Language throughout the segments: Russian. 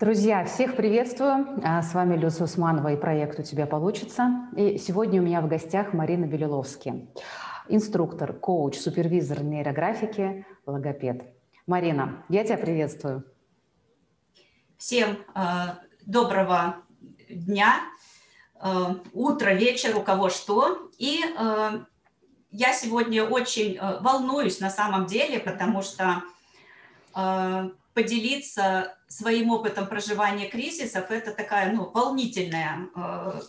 Друзья, всех приветствую. А, с вами Люся Усманова и проект «У тебя получится». И сегодня у меня в гостях Марина Белиловски, инструктор, коуч, супервизор нейрографики, логопед. Марина, я тебя приветствую. Всем э, доброго дня, э, утро, вечер, у кого что. И э, я сегодня очень волнуюсь на самом деле, потому что поделиться своим опытом проживания кризисов, это такая ну, волнительная, э,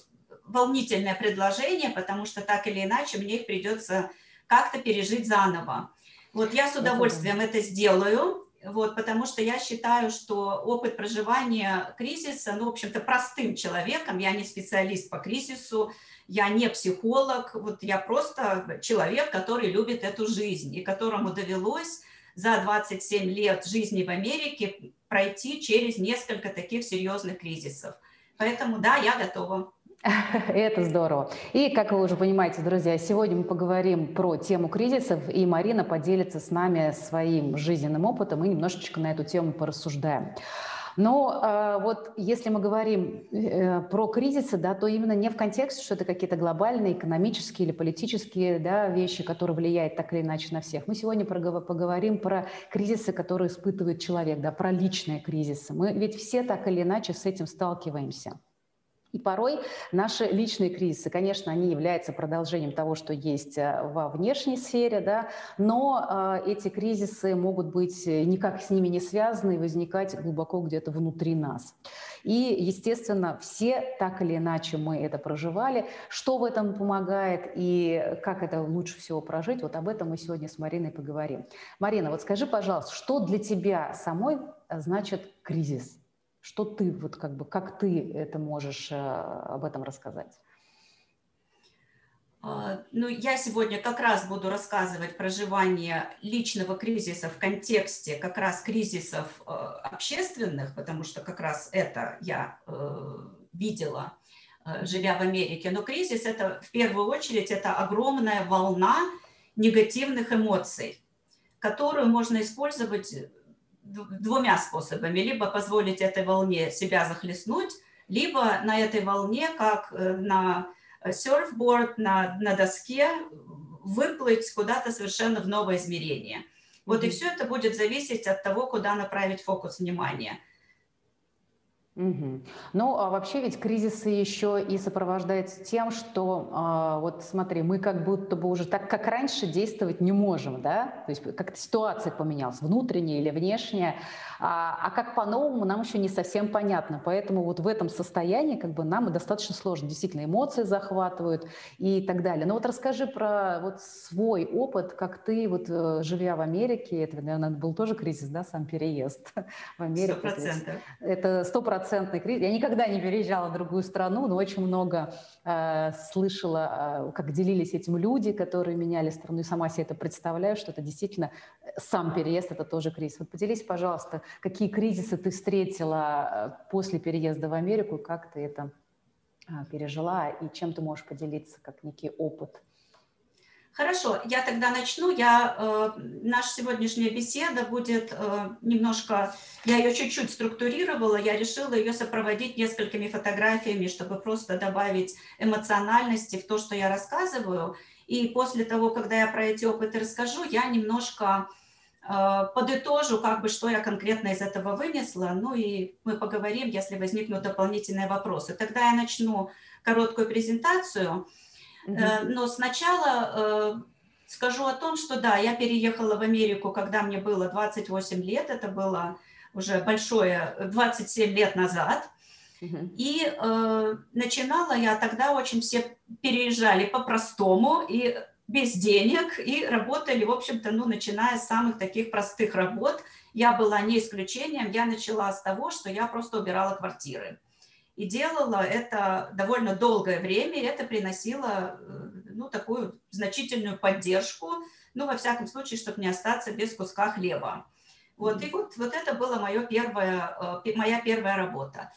волнительное предложение, потому что так или иначе мне их придется как-то пережить заново. Вот я с удовольствием это, это сделаю, вот, потому что я считаю, что опыт проживания кризиса, ну, в общем-то, простым человеком, я не специалист по кризису, я не психолог, вот я просто человек, который любит эту жизнь и которому довелось за 27 лет жизни в Америке пройти через несколько таких серьезных кризисов. Поэтому да, я готова. Это здорово. И, как вы уже понимаете, друзья, сегодня мы поговорим про тему кризисов, и Марина поделится с нами своим жизненным опытом и немножечко на эту тему порассуждаем. Но э, вот если мы говорим э, про кризисы, да, то именно не в контексте, что это какие-то глобальные экономические или политические да, вещи, которые влияют так или иначе на всех. Мы сегодня поговорим про кризисы, которые испытывает человек, да, про личные кризисы. Мы ведь все так или иначе с этим сталкиваемся. И порой наши личные кризисы, конечно, они являются продолжением того, что есть э, во внешней сфере, да, но э, эти кризисы могут быть э, никак с ними не связаны и возникать глубоко где-то внутри нас. И, естественно, все так или иначе мы это проживали. Что в этом помогает и как это лучше всего прожить, вот об этом мы сегодня с Мариной поговорим. Марина, вот скажи, пожалуйста, что для тебя самой значит кризис? Что ты, вот как бы, как ты это можешь э, об этом рассказать? А, ну, я сегодня как раз буду рассказывать проживание личного кризиса в контексте как раз кризисов э, общественных, потому что как раз это я э, видела, живя в Америке. Но кризис это в первую очередь это огромная волна негативных эмоций, которую можно использовать двумя способами. Либо позволить этой волне себя захлестнуть, либо на этой волне, как э, на серфборд, на, на доске, выплыть куда-то совершенно в новое измерение. Вот mm-hmm. и все это будет зависеть от того, куда направить фокус внимания. Угу. Ну, а вообще ведь кризисы еще и сопровождаются тем, что, а, вот смотри, мы как будто бы уже так, как раньше, действовать не можем, да? То есть как-то ситуация поменялась, внутренняя или внешняя, а, а как по-новому нам еще не совсем понятно. Поэтому вот в этом состоянии как бы нам достаточно сложно. Действительно, эмоции захватывают и так далее. Но вот расскажи про вот свой опыт, как ты, вот э, живя в Америке, это, наверное, был тоже кризис, да, сам переезд в Америку. Сто процентов. Это сто процентов стопроцентный кризис. Я никогда не переезжала в другую страну, но очень много э, слышала, э, как делились этим люди, которые меняли страну, и сама себе это представляю, что это действительно э, сам переезд, это тоже кризис. Вот поделись, пожалуйста, какие кризисы ты встретила э, после переезда в Америку, как ты это э, пережила, и чем ты можешь поделиться, как некий опыт? Хорошо, я тогда начну. Я, э, наша сегодняшняя беседа будет э, немножко, я ее чуть-чуть структурировала, я решила ее сопроводить несколькими фотографиями, чтобы просто добавить эмоциональности в то, что я рассказываю. И после того, когда я про эти опыты расскажу, я немножко э, подытожу, как бы, что я конкретно из этого вынесла, ну и мы поговорим, если возникнут дополнительные вопросы. Тогда я начну короткую презентацию – Э, но сначала э, скажу о том, что да, я переехала в Америку, когда мне было 28 лет, это было уже большое, 27 лет назад. И э, начинала я тогда, очень все переезжали по-простому и без денег, и работали, в общем-то, ну, начиная с самых таких простых работ. Я была не исключением, я начала с того, что я просто убирала квартиры и делала это довольно долгое время, и это приносило э, ну, такую значительную поддержку, ну, во всяком случае, чтобы не остаться без куска хлеба. Вот, и вот, вот это была моя первая, э, моя первая работа.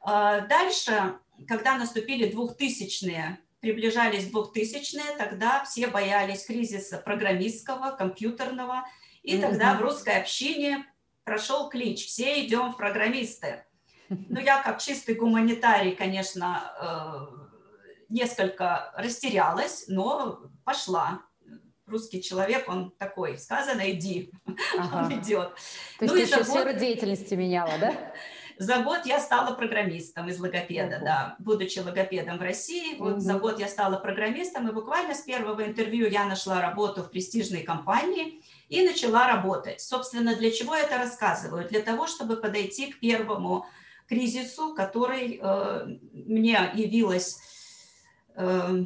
А дальше, когда наступили 2000-е, приближались 2000-е, тогда все боялись кризиса программистского, компьютерного, и тогда в русской общине прошел клич «все идем в программисты». Ну, я как чистый гуманитарий, конечно, э, несколько растерялась, но пошла. Русский человек, он такой, сказано, иди, ага. он идет. То есть ну, ты еще забот... сферу деятельности меняла, да? За год я стала программистом из логопеда, да, будучи логопедом в России. Вот за год я стала программистом, и буквально с первого интервью я нашла работу в престижной компании и начала работать. Собственно, для чего я это рассказываю? Для того, чтобы подойти к первому кризису, который э, мне явилась э,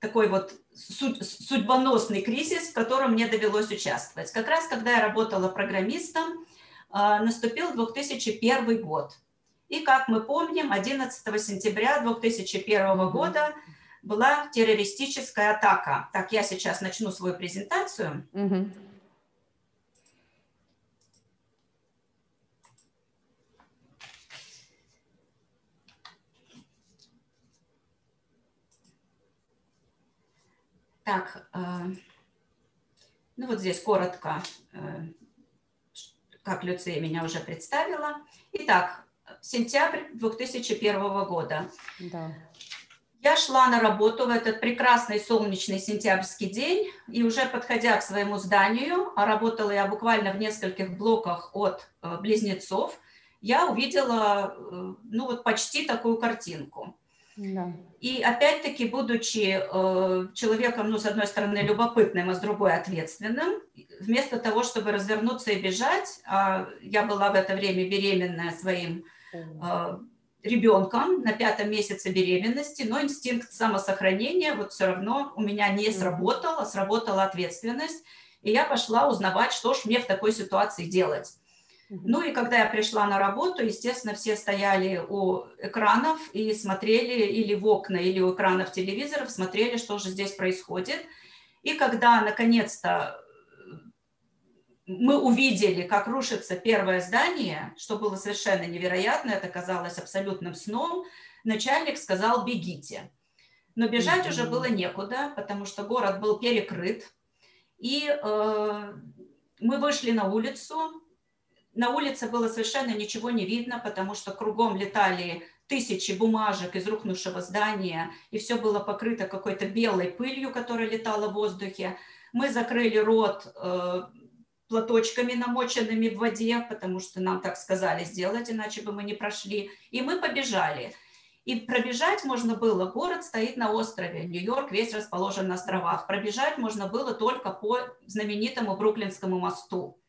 такой вот судьбоносный кризис, в котором мне довелось участвовать. Как раз когда я работала программистом, а, наступил 2001 год. И, как мы помним, 11 сентября 2001 года была террористическая атака. Так, я сейчас начну свою презентацию. Так, э, ну вот здесь коротко э, как Люция меня уже представила. Итак, сентябрь 2001 года. Да. Я шла на работу в этот прекрасный солнечный сентябрьский день, и уже подходя к своему зданию, а работала я буквально в нескольких блоках от э, близнецов, я увидела э, ну вот почти такую картинку. Да. И опять-таки, будучи э, человеком, ну, с одной стороны, любопытным, а с другой ответственным, вместо того, чтобы развернуться и бежать, э, я была в это время беременная своим э, ребенком на пятом месяце беременности, но инстинкт самосохранения вот все равно у меня не сработал, а сработала ответственность, и я пошла узнавать, что ж мне в такой ситуации делать. Ну и когда я пришла на работу, естественно, все стояли у экранов и смотрели или в окна, или у экранов телевизоров, смотрели, что же здесь происходит. И когда наконец-то мы увидели, как рушится первое здание, что было совершенно невероятно, это казалось абсолютным сном, начальник сказал «бегите». Но бежать mm-hmm. уже было некуда, потому что город был перекрыт. И э, мы вышли на улицу, на улице было совершенно ничего не видно, потому что кругом летали тысячи бумажек из рухнувшего здания, и все было покрыто какой-то белой пылью, которая летала в воздухе. Мы закрыли рот э, платочками, намоченными в воде, потому что нам так сказали сделать, иначе бы мы не прошли. И мы побежали. И пробежать можно было, город стоит на острове, Нью-Йорк весь расположен на островах. Пробежать можно было только по знаменитому Бруклинскому мосту.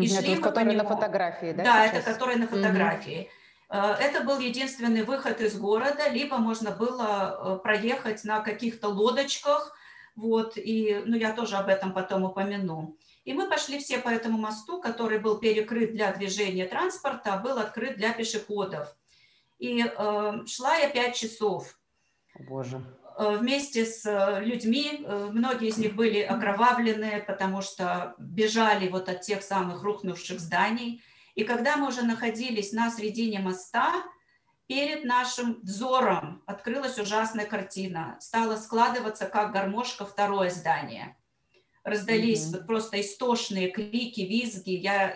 И это шли вот, который на фотографии, да? Да, сейчас? это который на фотографии. Угу. Это был единственный выход из города, либо можно было э, проехать на каких-то лодочках, вот, и, ну, я тоже об этом потом упомяну. И мы пошли все по этому мосту, который был перекрыт для движения транспорта, был открыт для пешеходов. И э, шла я пять часов. Боже. Э, вместе с э, людьми. Э, многие из них были окровавлены, потому что бежали вот от тех самых рухнувших зданий. И когда мы уже находились на середине моста, перед нашим взором открылась ужасная картина. Стало складываться, как гармошка, второе здание. Раздались mm-hmm. вот просто истошные крики, визги. Я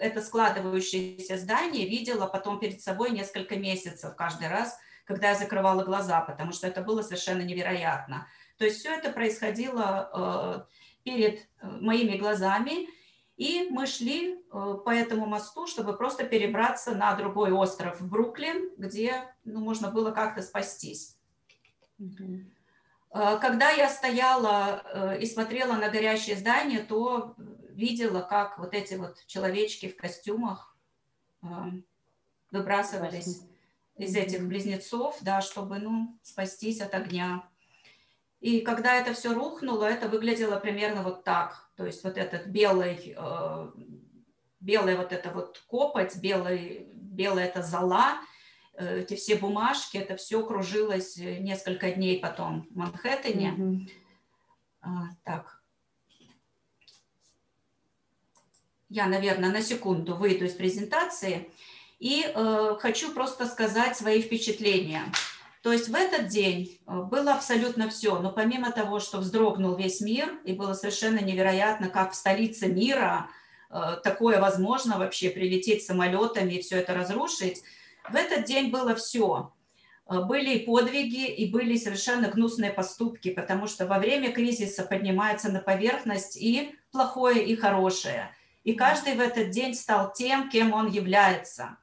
это складывающееся здание видела потом перед собой несколько месяцев каждый раз – когда я закрывала глаза, потому что это было совершенно невероятно. То есть все это происходило э, перед э, моими глазами, и мы шли э, по этому мосту, чтобы просто перебраться на другой остров в Бруклин, где ну, можно было как-то спастись. Mm-hmm. Когда я стояла и смотрела на горящее здание, то видела, как вот эти вот человечки в костюмах выбрасывались из этих близнецов, да, чтобы, ну, спастись от огня. И когда это все рухнуло, это выглядело примерно вот так. То есть вот этот белый, э, белая вот эта вот копоть, белый, белая эта зола, э, эти все бумажки, это все кружилось несколько дней потом в Манхэттене. Mm-hmm. А, так. Я, наверное, на секунду выйду из презентации. И э, хочу просто сказать свои впечатления. То есть в этот день э, было абсолютно все, но помимо того, что вздрогнул весь мир, и было совершенно невероятно, как в столице мира э, такое возможно вообще прилететь самолетами и все это разрушить. В этот день было все. Э, были и подвиги, и были совершенно гнусные поступки, потому что во время кризиса поднимается на поверхность и плохое, и хорошее. И каждый в этот день стал тем, кем он является.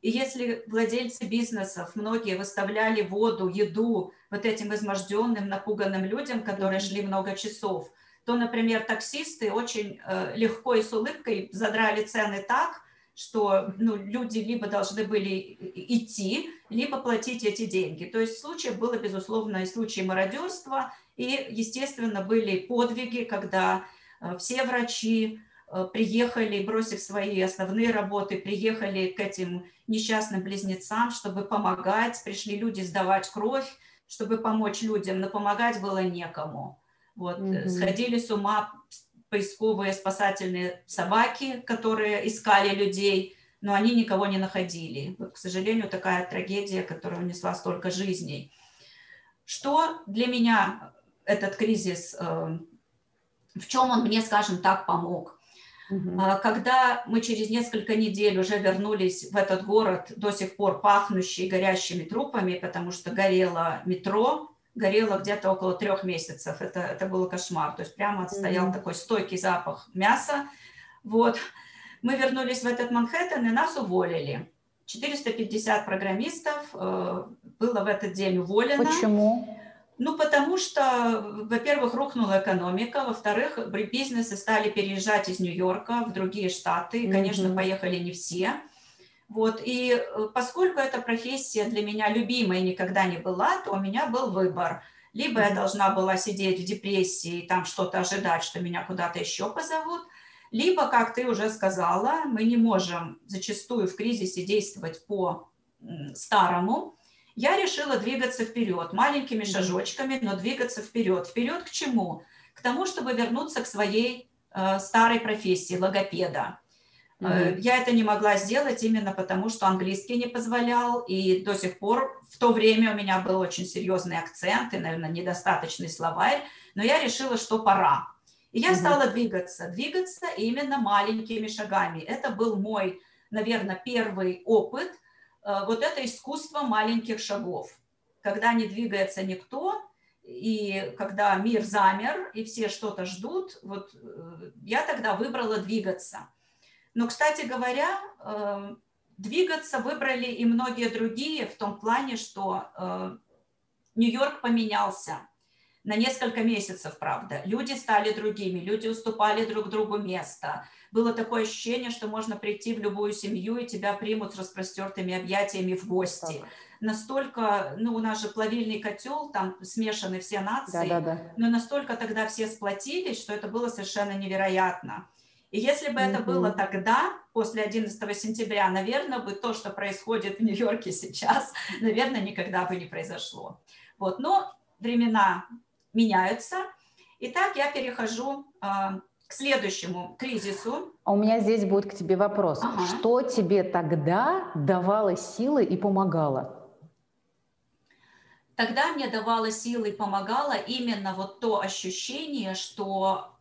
И если владельцы бизнесов, многие выставляли воду, еду вот этим изможденным, напуганным людям, которые шли много часов, то, например, таксисты очень э, легко и с улыбкой задрали цены так, что ну, люди либо должны были идти, либо платить эти деньги. То есть случаев было, безусловно, и случаи мародерства, и, естественно, были подвиги, когда э, все врачи приехали, бросив свои основные работы, приехали к этим несчастным близнецам, чтобы помогать. Пришли люди сдавать кровь, чтобы помочь людям, но помогать было некому. Вот, mm-hmm. сходили с ума поисковые спасательные собаки, которые искали людей, но они никого не находили. Вот, к сожалению, такая трагедия, которая унесла столько жизней. Что для меня этот кризис, э, в чем он мне, скажем так, помог? Угу. Когда мы через несколько недель уже вернулись в этот город, до сих пор пахнущий горящими трупами, потому что горело метро, горело где-то около трех месяцев. Это, это был кошмар. То есть прямо стоял mm-hmm. такой стойкий запах мяса. Вот. Мы вернулись в этот Манхэттен, и нас уволили. 450 программистов э, было в этот день уволено. Почему? Ну, потому что, во-первых, рухнула экономика, во-вторых, бизнесы стали переезжать из Нью-Йорка в другие штаты, и, конечно, mm-hmm. поехали не все. Вот, и э, поскольку эта профессия для меня любимая никогда не была, то у меня был выбор. Либо я должна была сидеть в депрессии и там что-то ожидать, что меня куда-то еще позовут, либо, как ты уже сказала, мы не можем зачастую в кризисе действовать по старому. Я решила двигаться вперед, маленькими шажочками, но двигаться вперед. Вперед к чему? К тому, чтобы вернуться к своей э, старой профессии логопеда. Mm-hmm. Я это не могла сделать именно потому, что английский не позволял, и до сих пор в то время у меня был очень серьезный акцент и, наверное, недостаточный словарь, но я решила, что пора. И я mm-hmm. стала двигаться, двигаться именно маленькими шагами. Это был мой, наверное, первый опыт. Э, вот это искусство маленьких шагов, когда не двигается никто, и когда мир замер, и все что-то ждут, вот э, я тогда выбрала двигаться – но, кстати говоря, эм, двигаться выбрали и многие другие в том плане, что э, Нью-Йорк поменялся на несколько месяцев, правда. Люди стали другими, люди уступали друг другу место. Было такое ощущение, что можно прийти в любую семью, и тебя примут с распростертыми объятиями в гости. Так. Настолько, ну, у нас же плавильный котел, там смешаны все нации, да, да, да. но настолько тогда все сплотились, что это было совершенно невероятно. И если бы mm-hmm. это было тогда, после 11 сентября, наверное, бы то, что происходит в Нью-Йорке сейчас, наверное, никогда бы не произошло. Вот, но времена меняются. Итак, я перехожу э, к следующему кризису. А у меня здесь будет к тебе вопрос. Ага. Что тебе тогда давало силы и помогало? Тогда мне давало силы и помогало именно вот то ощущение, что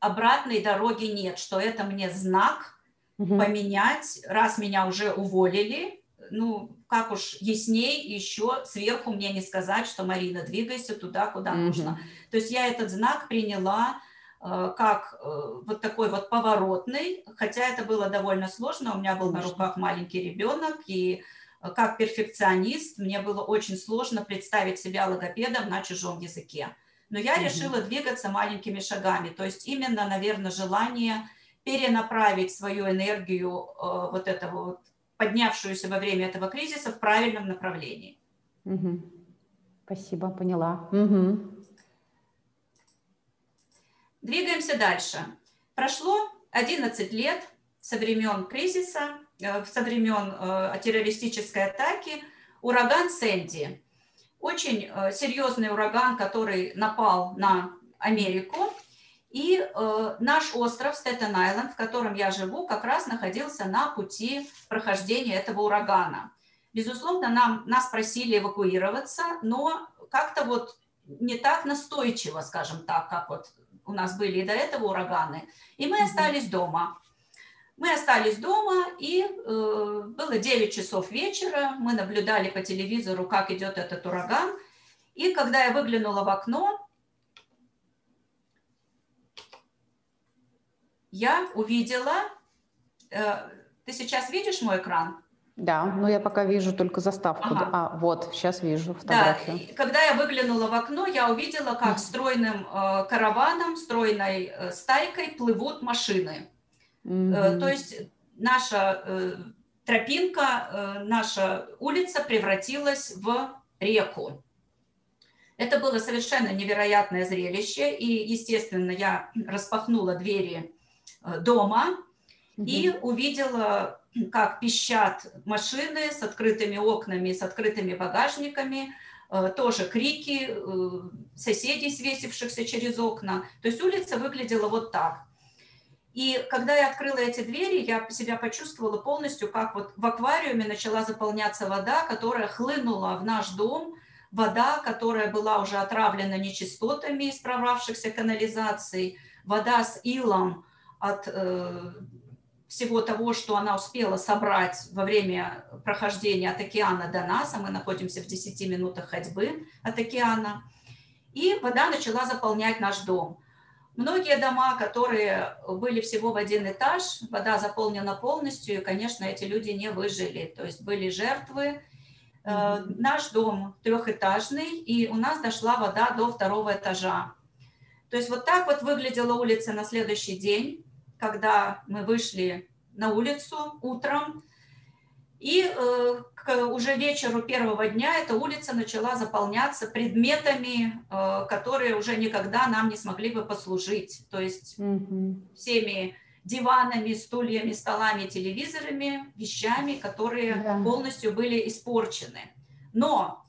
обратной дороги нет, что это мне знак угу. поменять, раз меня уже уволили, ну, как уж ясней еще сверху мне не сказать, что Марина, двигайся туда, куда угу. нужно. То есть я этот знак приняла как э, вот такой вот поворотный, хотя это было довольно сложно, у меня был Конечно. на руках маленький ребенок, и э, как перфекционист мне было очень сложно представить себя логопедом на чужом языке. Но я угу. решила двигаться маленькими шагами. То есть именно, наверное, желание перенаправить свою энергию, э, вот этого вот, поднявшуюся во время этого кризиса в правильном направлении. Угу. Спасибо, поняла. Угу. Двигаемся дальше. Прошло 11 лет со времен кризиса, э, со времен э, террористической атаки. Ураган Сэнди очень э, серьезный ураган, который напал на Америку. И наш остров Стетен-Айленд, в котором я живу, как раз находился на пути прохождения этого урагана. Безусловно, нам, нас просили эвакуироваться, но как-то вот не так настойчиво, скажем так, как вот у нас были и до этого ураганы. И мы остались дома. Мы остались дома, и э, было 9 часов вечера, мы наблюдали по телевизору, как идет этот ураган, и когда я выглянула в окно, я увидела, э, ты сейчас видишь мой экран? Да, но я пока вижу только заставку. Ага. А, вот, сейчас вижу фотографию. Да, когда я выглянула в окно, я увидела, как стройным э, караваном, стройной э, стайкой плывут машины. Mm-hmm. Э, то есть наша э, тропинка, э, наша улица превратилась в реку. Это было совершенно невероятное зрелище, и, естественно, я распахнула двери э, дома mm-hmm. и увидела как пищат машины с открытыми окнами, с открытыми багажниками, э, тоже крики э, соседей, свесившихся через окна. То есть улица выглядела вот так. И когда я открыла эти двери, я себя почувствовала полностью, как вот в аквариуме начала заполняться вода, которая хлынула в наш дом, вода, которая была уже отравлена нечистотами из прорвавшихся канализаций, вода с илом от э, всего того, что она успела собрать во время прохождения от океана до нас, а мы находимся в 10 минутах ходьбы от океана, и вода начала заполнять наш дом. Многие дома, которые были всего в один этаж, вода заполнена полностью, и, конечно, эти люди не выжили, то есть были жертвы. Mm-hmm. Наш дом трехэтажный, и у нас дошла вода до второго этажа. То есть вот так вот выглядела улица на следующий день когда мы вышли на улицу утром, и э, к уже вечеру первого дня эта улица начала заполняться предметами, э, которые уже никогда нам не смогли бы послужить. То есть mm-hmm. всеми диванами, стульями, столами, телевизорами, вещами, которые yeah. полностью были испорчены. Но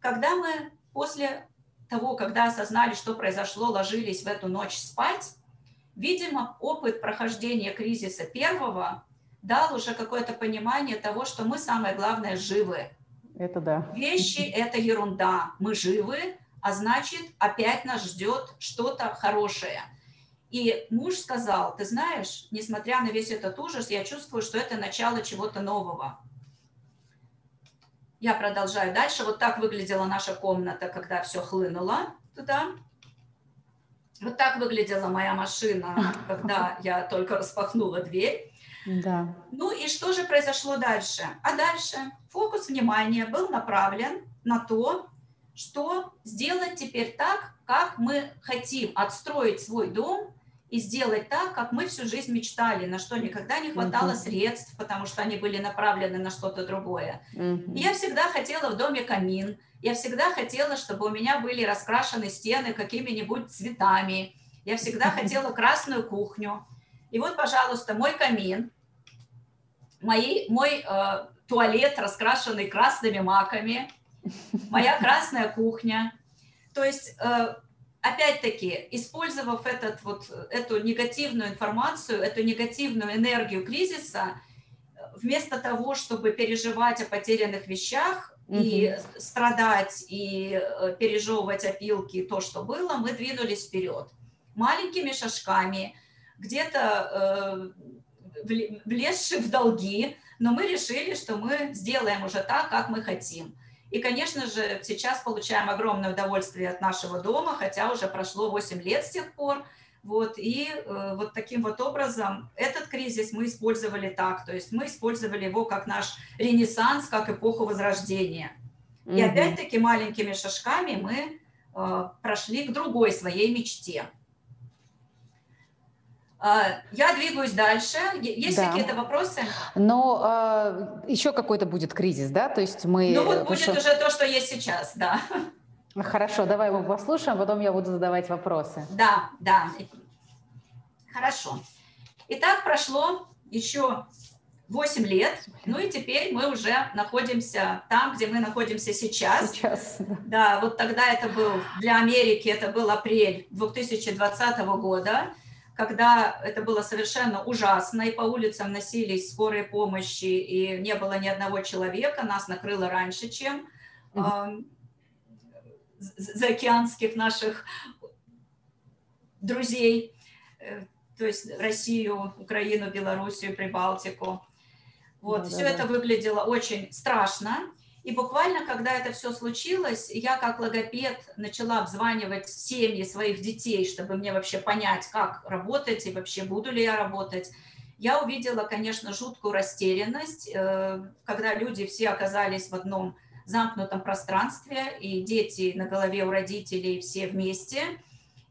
когда мы после того, когда осознали, что произошло, ложились в эту ночь спать, Видимо, опыт прохождения кризиса первого дал уже какое-то понимание того, что мы самое главное живы. Это да. Вещи – это ерунда. Мы живы, а значит, опять нас ждет что-то хорошее. И муж сказал, ты знаешь, несмотря на весь этот ужас, я чувствую, что это начало чего-то нового. Я продолжаю дальше. Вот так выглядела наша комната, когда все хлынуло туда. Вот так выглядела моя машина, когда я только распахнула дверь. Да. Ну и что же произошло дальше? А дальше фокус внимания был направлен на то, что сделать теперь так, как мы хотим, отстроить свой дом и сделать так, как мы всю жизнь мечтали, на что никогда не хватало uh-huh. средств, потому что они были направлены на что-то другое. И я всегда хотела в доме камин, я всегда хотела, чтобы у меня были раскрашены стены какими-нибудь цветами. Я всегда хотела красную кухню. И вот, пожалуйста, мой камин, мои, мой э, туалет, раскрашенный красными маками, моя красная кухня. То есть, э, опять-таки, использовав этот, вот, эту негативную информацию, эту негативную энергию кризиса, вместо того, чтобы переживать о потерянных вещах, и страдать, и э, пережевывать опилки, то, что было, мы двинулись вперед. Маленькими шажками, где-то э, влезши в долги, но мы решили, что мы сделаем уже так, как мы хотим. И, конечно же, сейчас получаем огромное удовольствие от нашего дома, хотя уже прошло 8 лет с тех пор – вот, и э, вот таким вот образом этот кризис мы использовали так, то есть мы использовали его как наш ренессанс, как эпоху возрождения. Mm-hmm. И опять-таки маленькими шажками мы э, прошли к другой своей мечте. Э, я двигаюсь дальше. Есть да. какие-то вопросы? Но э, еще какой-то будет кризис, да? То есть мы... Ну вот будет уже то, что есть сейчас, да. Хорошо, давай его послушаем, а потом я буду задавать вопросы. Да, да. Хорошо. Итак, прошло еще 8 лет, ну и теперь мы уже находимся там, где мы находимся сейчас. Сейчас, да. Да, вот тогда это был, для Америки это был апрель 2020 года, когда это было совершенно ужасно, и по улицам носились скорые помощи, и не было ни одного человека, нас накрыло раньше, чем mm-hmm заокеанских наших друзей. Э, то есть Россию, Украину, Белоруссию, Прибалтику. Вот, да, все да, это да. выглядело очень страшно. И буквально, когда это все случилось, я как логопед начала обзванивать семьи своих детей, чтобы мне вообще понять, как работать и вообще буду ли я работать. Я увидела, конечно, жуткую растерянность, э, когда люди все оказались в одном замкнутом пространстве, и дети на голове у родителей все вместе –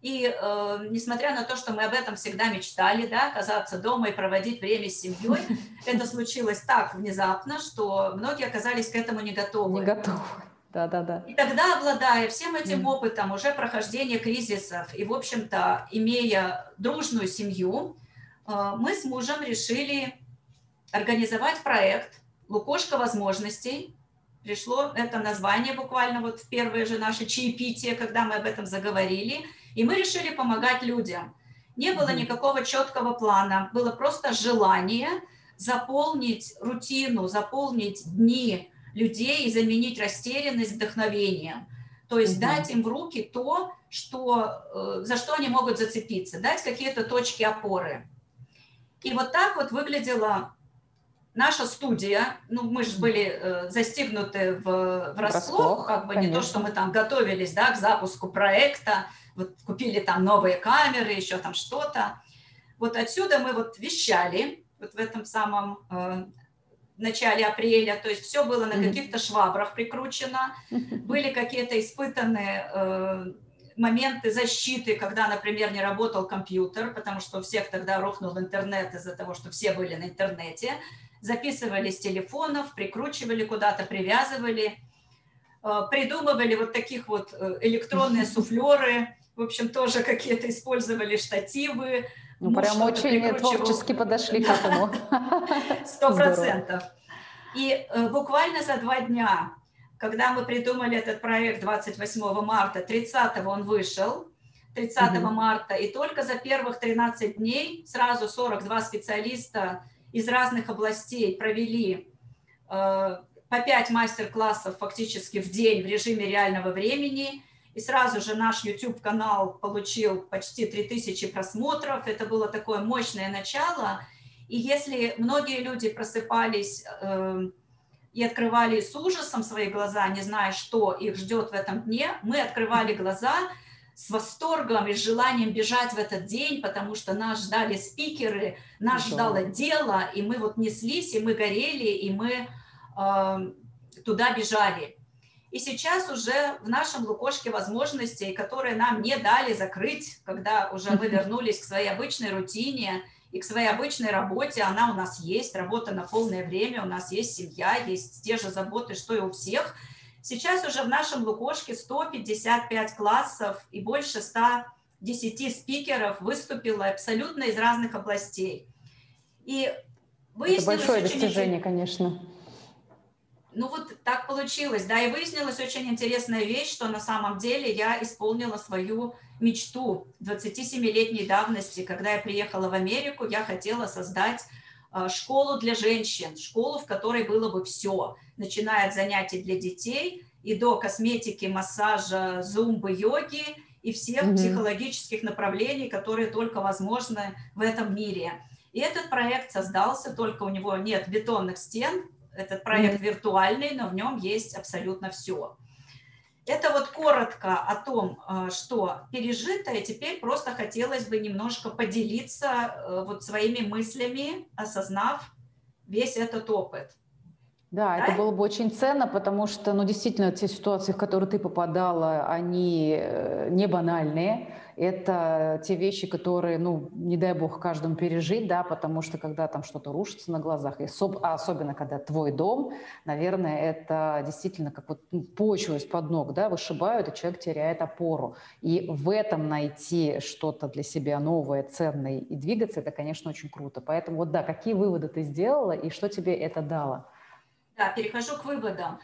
и э, несмотря на то, что мы об этом всегда мечтали, да, оказаться дома и проводить время с семьей, это случилось так внезапно, что многие оказались к этому не готовы. Не готовы. Да, да, да. И тогда, обладая всем этим опытом уже прохождения кризисов и, в общем-то, имея дружную семью, э, мы с мужем решили организовать проект «Лукошка возможностей». Пришло это название буквально вот в первые же наши чаепития, когда мы об этом заговорили – и мы решили помогать людям. Не было никакого четкого плана, было просто желание заполнить рутину, заполнить дни людей и заменить растерянность вдохновением. То есть mm дать им в руки то, что, э, за что они могут зацепиться, дать какие-то точки опоры. И вот так вот выглядела наша студия. Ну, мы же были э, застигнуты в, врасплох, как бы конечно. не то, что мы там готовились да, к запуску проекта, вот купили там новые камеры, еще там что-то. Вот отсюда мы вот вещали, вот в этом самом э, начале апреля, то есть все было на каких-то швабрах прикручено, были какие-то испытанные э, моменты защиты, когда, например, не работал компьютер, потому что у всех тогда рухнул интернет из-за того, что все были на интернете, записывали с телефонов, прикручивали куда-то, привязывали, э, придумывали вот таких вот э, электронные суфлеры, в общем, тоже какие-то использовали штативы. Ну, прям очень творчески подошли к этому. Сто процентов. И э, буквально за два дня, когда мы придумали этот проект 28 марта, 30 он вышел, 30 угу. марта, и только за первых 13 дней сразу 42 специалиста из разных областей провели э, по 5 мастер-классов фактически в день в режиме реального времени – и сразу же наш YouTube-канал получил почти 3000 просмотров. Это было такое мощное начало. И если многие люди просыпались э, и открывали с ужасом свои глаза, не зная, что их ждет в этом дне, мы открывали глаза с восторгом и с желанием бежать в этот день, потому что нас ждали спикеры, нас да. ждало дело, и мы вот неслись, и мы горели, и мы э, туда бежали. И сейчас уже в нашем лукошке возможностей, которые нам не дали закрыть, когда уже мы вернулись к своей обычной рутине и к своей обычной работе, она у нас есть, работа на полное время, у нас есть семья, есть те же заботы, что и у всех. Сейчас уже в нашем лукошке 155 классов и больше 110 спикеров выступило абсолютно из разных областей. И выяснилось... Это большое достижение, конечно. Ну вот так получилось, да, и выяснилась очень интересная вещь, что на самом деле я исполнила свою мечту 27-летней давности, когда я приехала в Америку, я хотела создать э, школу для женщин, школу, в которой было бы все, начиная от занятий для детей и до косметики, массажа, зумбы, йоги и всех mm-hmm. психологических направлений, которые только возможны в этом мире. И этот проект создался, только у него нет бетонных стен, этот проект виртуальный, но в нем есть абсолютно все. Это вот коротко о том, э, что пережито, и теперь просто хотелось бы немножко поделиться э, вот своими мыслями, осознав весь этот опыт. Да, это было бы очень ценно, потому что, ну, действительно, те ситуации, в которые ты попадала, они э, не банальные. Это те вещи, которые, ну, не дай бог каждому пережить, да, потому что когда там что-то рушится на глазах, и а особенно когда твой дом, наверное, это действительно как вот ну, почву из-под ног, да, вышибают, и человек теряет опору. И в этом найти что-то для себя новое, ценное и двигаться, это, конечно, очень круто. Поэтому вот да, какие выводы ты сделала и что тебе это дало? Да, перехожу к выводам.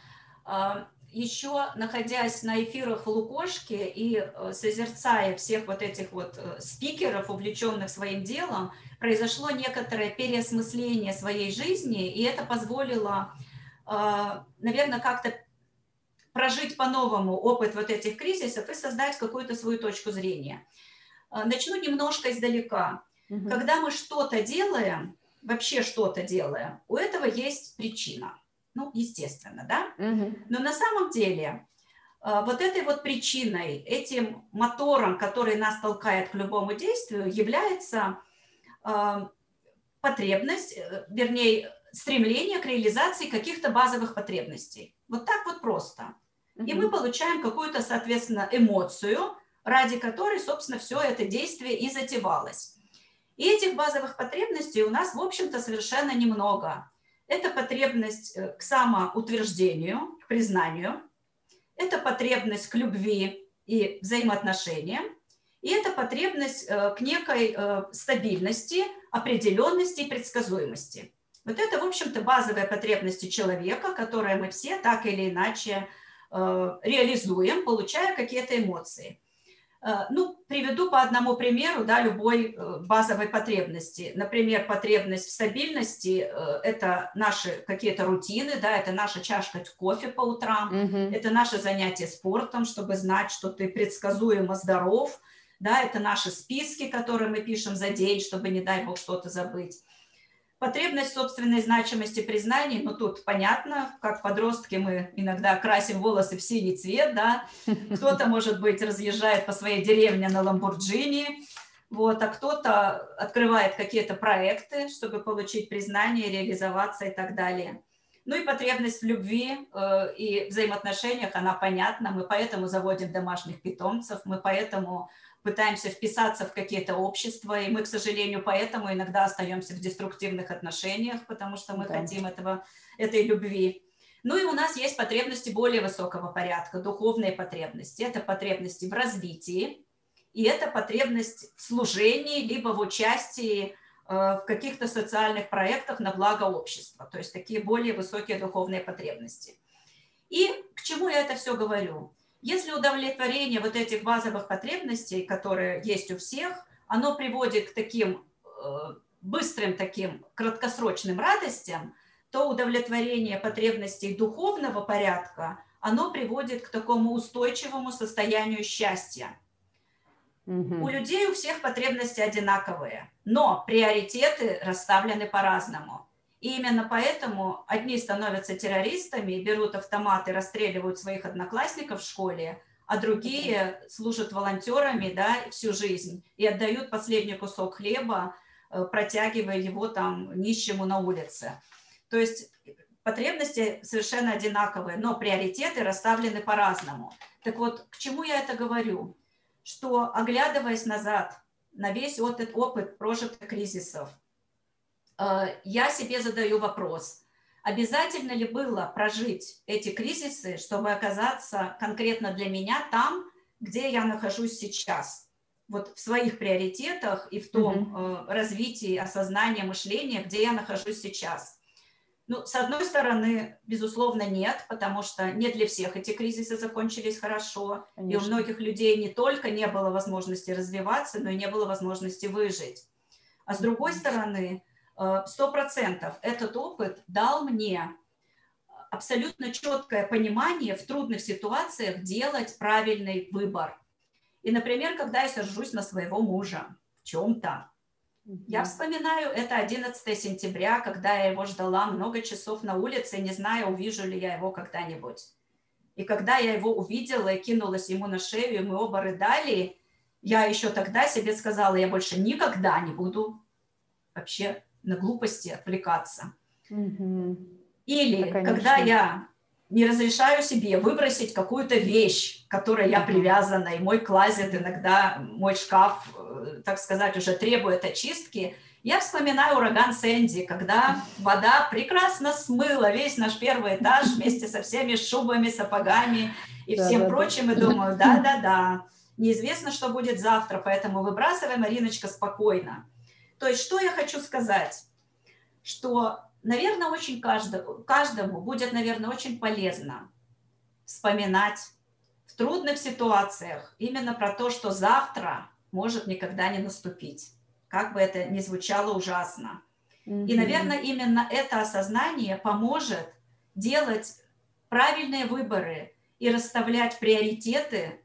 А, Еще находясь на эфирах в Лукошке и э, созерцая всех вот этих вот э, спикеров, увлеченных своим делом, произошло некоторое переосмысление своей жизни, и это позволило, а, наверное, как-то прожить по-новому опыт вот этих кризисов и создать какую-то свою точку зрения. А, начну немножко издалека. Угу. Когда мы что-то делаем, вообще что-то делаем, у этого есть причина. Ну, естественно, да? Угу. Но на самом деле э, вот этой вот причиной, этим мотором, который нас толкает к любому действию, является э, потребность, э, вернее, стремление к реализации каких-то базовых потребностей. Вот так вот просто. И мы получаем какую-то, соответственно, эмоцию, ради которой, собственно, все это действие и затевалось. И этих базовых потребностей у нас, в общем-то, совершенно немного. Это потребность э, к самоутверждению, к признанию, это потребность к любви и взаимоотношениям, и это потребность э, к некой э, стабильности, определенности и предсказуемости. Вот это, в общем-то, базовые потребности человека, которые мы все так или иначе реализуем, получая какие-то эмоции. Э, ну, приведу по одному примеру, да, любой э, базовой потребности. Например, потребность в стабильности э, – это наши какие-то рутины, да, это наша чашка кофе по утрам, mm-hmm. это наше занятие спортом, чтобы знать, что ты предсказуемо здоров, да, это наши списки, которые мы пишем за день, чтобы, не дай бог, что-то забыть. Потребность собственной значимости признаний, ну тут понятно, как подростки мы иногда красим волосы в синий цвет, да, кто-то, может быть, разъезжает по своей деревне на Ламборджини, вот, а кто-то открывает какие-то проекты, чтобы получить признание, реализоваться и так далее. Ну и потребность в любви э, и взаимоотношениях, она понятна, мы поэтому заводим домашних питомцев, мы поэтому пытаемся вписаться в какие-то общества, и мы, к сожалению, поэтому иногда остаемся в деструктивных отношениях, потому что мы да. хотим этого, этой любви. Ну и у нас есть потребности более высокого порядка, духовные потребности. Это потребности в развитии, и это потребность в служении, либо в участии э, в каких-то социальных проектах на благо общества, то есть такие более высокие духовные потребности. И к чему я это все говорю? Если удовлетворение вот этих базовых потребностей, которые есть у всех, оно приводит к таким э, быстрым таким краткосрочным радостям, то удовлетворение потребностей духовного порядка, оно приводит к такому устойчивому состоянию счастья. Угу. У людей у всех потребности одинаковые, но приоритеты расставлены по-разному. И именно поэтому одни становятся террористами, берут автоматы, расстреливают своих одноклассников в школе, а другие служат волонтерами да, всю жизнь и отдают последний кусок хлеба, э, протягивая его там нищему на улице. То есть потребности совершенно одинаковые, но приоритеты расставлены по-разному. Так вот, к чему я это говорю? Что, оглядываясь назад на весь опыт, опыт прожитых кризисов, я себе задаю вопрос, обязательно ли было прожить эти кризисы, чтобы оказаться конкретно для меня там, где я нахожусь сейчас, вот в своих приоритетах и в том mm-hmm. развитии осознания, мышления, где я нахожусь сейчас. Ну, с одной стороны, безусловно, нет, потому что не для всех эти кризисы закончились хорошо, Конечно. и у многих людей не только не было возможности развиваться, но и не было возможности выжить. А с другой стороны, Э, сто процентов этот опыт дал мне абсолютно четкое понимание в трудных ситуациях делать правильный выбор. И, например, когда я сержусь на своего мужа в чем-то, я вспоминаю, это 11 сентября, когда я его ждала много часов на улице, не зная, увижу ли я его когда-нибудь. И когда я его увидела и кинулась ему на шею, и мы оба рыдали, я еще тогда себе сказала, я больше никогда не буду вообще на глупости отвлекаться. Угу. Или да, когда я не разрешаю себе выбросить какую-то вещь, к которой я привязана, и мой клозет иногда, мой шкаф, э, так сказать, уже требует очистки, я вспоминаю ураган Сэнди, когда вода прекрасно смыла весь наш первый этаж вместе со всеми шубами, сапогами и всем да, прочим, да. и думаю, да-да-да, неизвестно, что будет завтра, поэтому выбрасывай, Мариночка, спокойно. То есть что я хочу сказать? Что, наверное, очень каждому, каждому будет, наверное, очень полезно вспоминать в трудных ситуациях именно про то, что завтра может никогда не наступить, как бы это ни звучало ужасно. Mm-hmm. И, наверное, именно это осознание поможет делать правильные выборы и расставлять приоритеты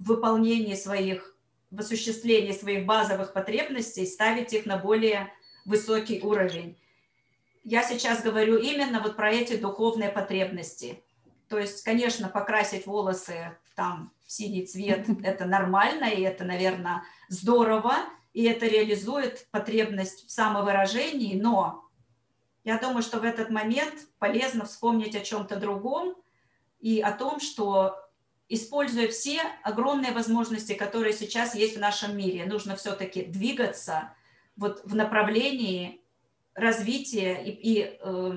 в выполнении своих в осуществлении своих базовых потребностей ставить их на более высокий уровень. Я сейчас говорю именно вот про эти духовные потребности. То есть, конечно, покрасить волосы там в синий цвет – это нормально, и это, наверное, здорово, и это реализует потребность в самовыражении, но я думаю, что в этот момент полезно вспомнить о чем-то другом и о том, что используя все огромные возможности, которые сейчас есть в нашем мире, нужно все-таки двигаться вот в направлении развития и, и э,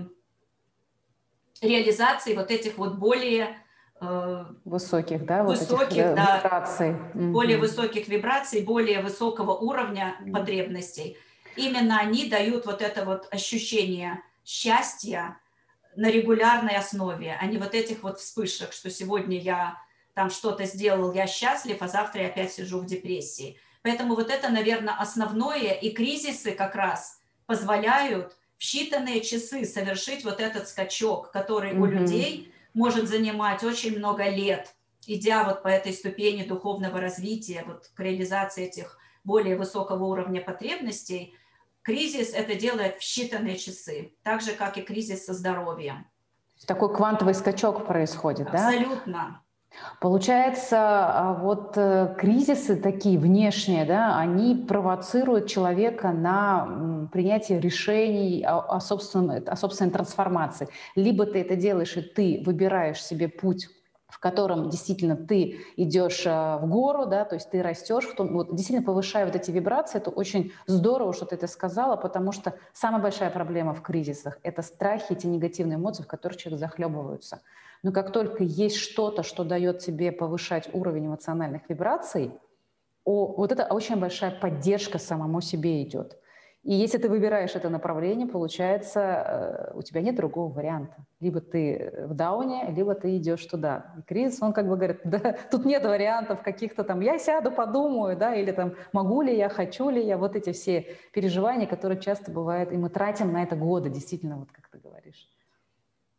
реализации вот этих вот более э, высоких, да, высоких, вот этих, да, вибраций, более угу. высоких вибраций, более высокого уровня угу. потребностей. Именно они дают вот это вот ощущение счастья на регулярной основе, а не вот этих вот вспышек, что сегодня я там что-то сделал, я счастлив, а завтра я опять сижу в депрессии. Поэтому вот это, наверное, основное, и кризисы как раз позволяют в считанные часы совершить вот этот скачок, который mm-hmm. у людей может занимать очень много лет, идя вот по этой ступени духовного развития, вот к реализации этих более высокого уровня потребностей, кризис это делает в считанные часы, так же, как и кризис со здоровьем. Такой квантовый скачок происходит, Абсолютно. да? Абсолютно. Получается, а, вот э, кризисы такие внешние, да, они провоцируют человека на принятие решений о, о, о собственной трансформации. Либо ты это делаешь, и ты выбираешь себе путь в котором действительно ты идешь а, в гору, да, то есть ты растешь, в том, вот, действительно повышая вот эти вибрации, это очень здорово, что ты это сказала, потому что самая большая проблема в кризисах – это страхи, эти негативные эмоции, в которых человек захлебывается. Но как только есть что-то, что дает тебе повышать уровень эмоциональных вибраций, о, вот это очень большая поддержка самому себе идет. И если ты выбираешь это направление, получается, э, у тебя нет другого варианта. Либо ты в дауне, либо ты идешь туда. И кризис, он как бы говорит, да, тут нет вариантов каких-то там, я сяду, подумаю, да, или там, могу ли я, хочу ли я, вот эти все переживания, которые часто бывают, и мы тратим на это годы, действительно, вот как ты говоришь.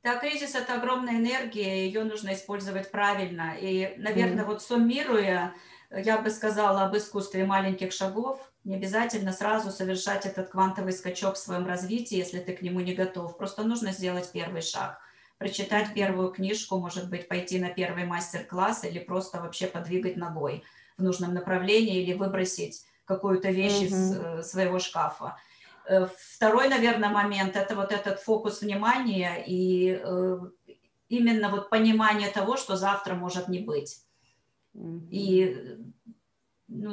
Да, кризис – это огромная энергия, ее нужно использовать правильно. И, наверное, mm. вот суммируя, я бы сказала об искусстве маленьких шагов. Не обязательно сразу совершать этот квантовый скачок в своем развитии, если ты к нему не готов. Просто нужно сделать первый шаг. Прочитать первую книжку, может быть, пойти на первый мастер-класс или просто вообще подвигать ногой в нужном направлении или выбросить какую-то вещь mm-hmm. из э, своего шкафа. Э, второй, наверное, момент – это вот этот фокус внимания и э, именно вот понимание того, что завтра может не быть. И ну,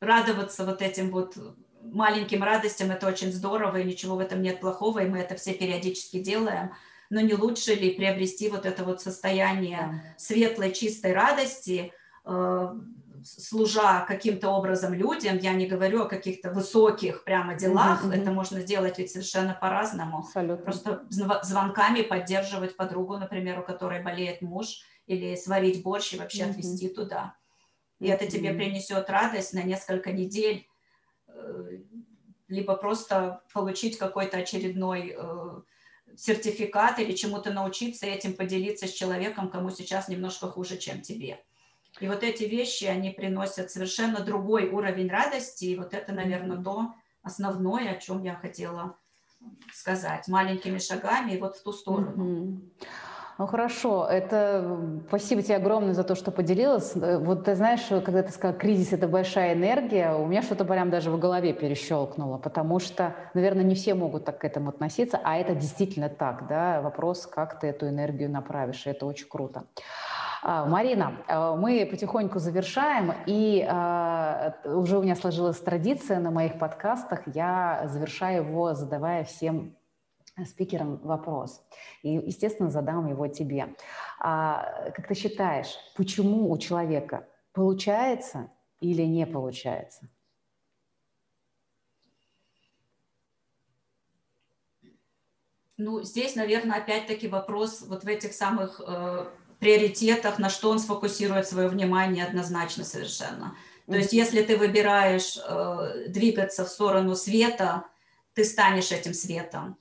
радоваться вот этим вот маленьким радостям – это очень здорово, и ничего в этом нет плохого, и мы это все периодически делаем. Но не лучше ли приобрести вот это вот состояние светлой, чистой радости э, – служа каким-то образом людям, я не говорю о каких-то высоких прямо делах, mm-hmm. это можно сделать ведь совершенно по-разному. Абсолютно. Просто звонками поддерживать подругу, например, у которой болеет муж, или сварить борщ и вообще mm-hmm. отвезти туда. И mm-hmm. это тебе принесет радость на несколько недель, э, либо просто получить какой-то очередной э, сертификат или чему-то научиться и этим поделиться с человеком, кому сейчас немножко хуже, чем тебе. И вот эти вещи, они приносят совершенно другой уровень радости. И вот это, наверное, то основное, о чем я хотела сказать, маленькими шагами и вот в ту сторону. Ну хорошо, это спасибо тебе огромное за то, что поделилась. Вот ты знаешь, когда ты сказала, кризис это большая энергия, у меня что-то прям даже в голове перещелкнуло, потому что, наверное, не все могут так к этому относиться, а это действительно так, да, вопрос, как ты эту энергию направишь, и это очень круто. А, Марина, а, мы потихоньку завершаем, и а, уже у меня сложилась традиция на моих подкастах, я завершаю его, задавая всем спикерам вопрос. И, естественно, задам его тебе. Как ты считаешь, почему у человека получается или не получается? Ну, здесь, наверное, опять-таки вопрос вот в этих самых э, приоритетах, на что он сфокусирует свое внимание однозначно совершенно. То есть если ты выбираешь э, двигаться в сторону света, ты станешь этим светом.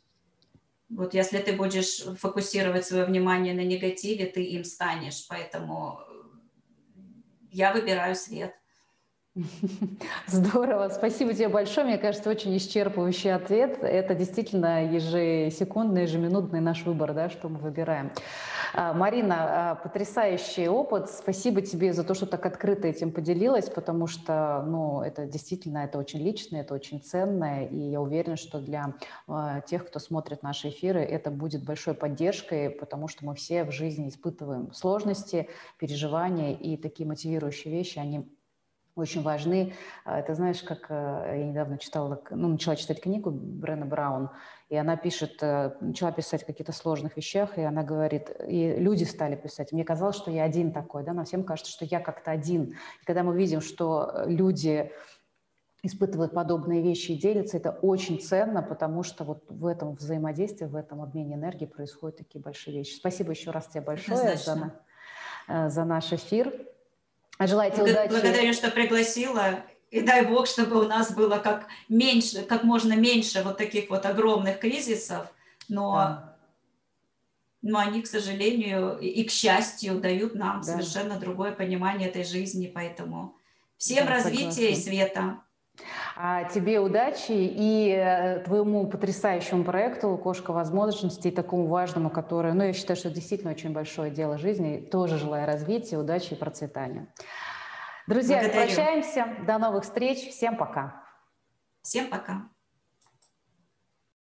Вот если ты будешь фокусировать свое внимание на негативе, ты им станешь. Поэтому я выбираю свет. Здорово, спасибо тебе большое. Мне кажется, очень исчерпывающий ответ. Это действительно ежесекундный, ежеминутный наш выбор, да, что мы выбираем. А, Марина, а, потрясающий опыт. Спасибо тебе за то, что так открыто этим поделилась, потому что, ну, это действительно, это очень личное, это очень ценное, и я уверена, что для а, тех, кто смотрит наши эфиры, это будет большой поддержкой, потому что мы все в жизни испытываем сложности, переживания, и такие мотивирующие вещи, они очень важны. Это знаешь, как я недавно читала, ну, начала читать книгу Брена Браун, и она пишет, э, начала писать о каких-то сложных вещах, и она говорит, и люди стали писать. Мне казалось, что я один такой, да, нам всем кажется, что я как-то один. И когда мы видим, что люди испытывают подобные вещи и делятся, это очень ценно, потому что вот в этом взаимодействии, в этом обмене энергии происходят такие большие вещи. Спасибо еще раз тебе большое за, э, за наш эфир. Желаю тебе удачи. Благодарю, что пригласила. И дай бог, чтобы у нас было как меньше, как можно меньше вот таких вот огромных кризисов, но, да. но они, к сожалению, и к счастью, дают нам да. совершенно другое понимание этой жизни, поэтому всем да, развития согласна. и света. А тебе удачи и э, твоему потрясающему проекту «Кошка возможностей», такому важному, которое, ну, я считаю, что действительно очень большое дело жизни, тоже желаю развития, удачи и процветания. Друзья, Благодарю. прощаемся. До новых встреч. Всем пока. Всем пока.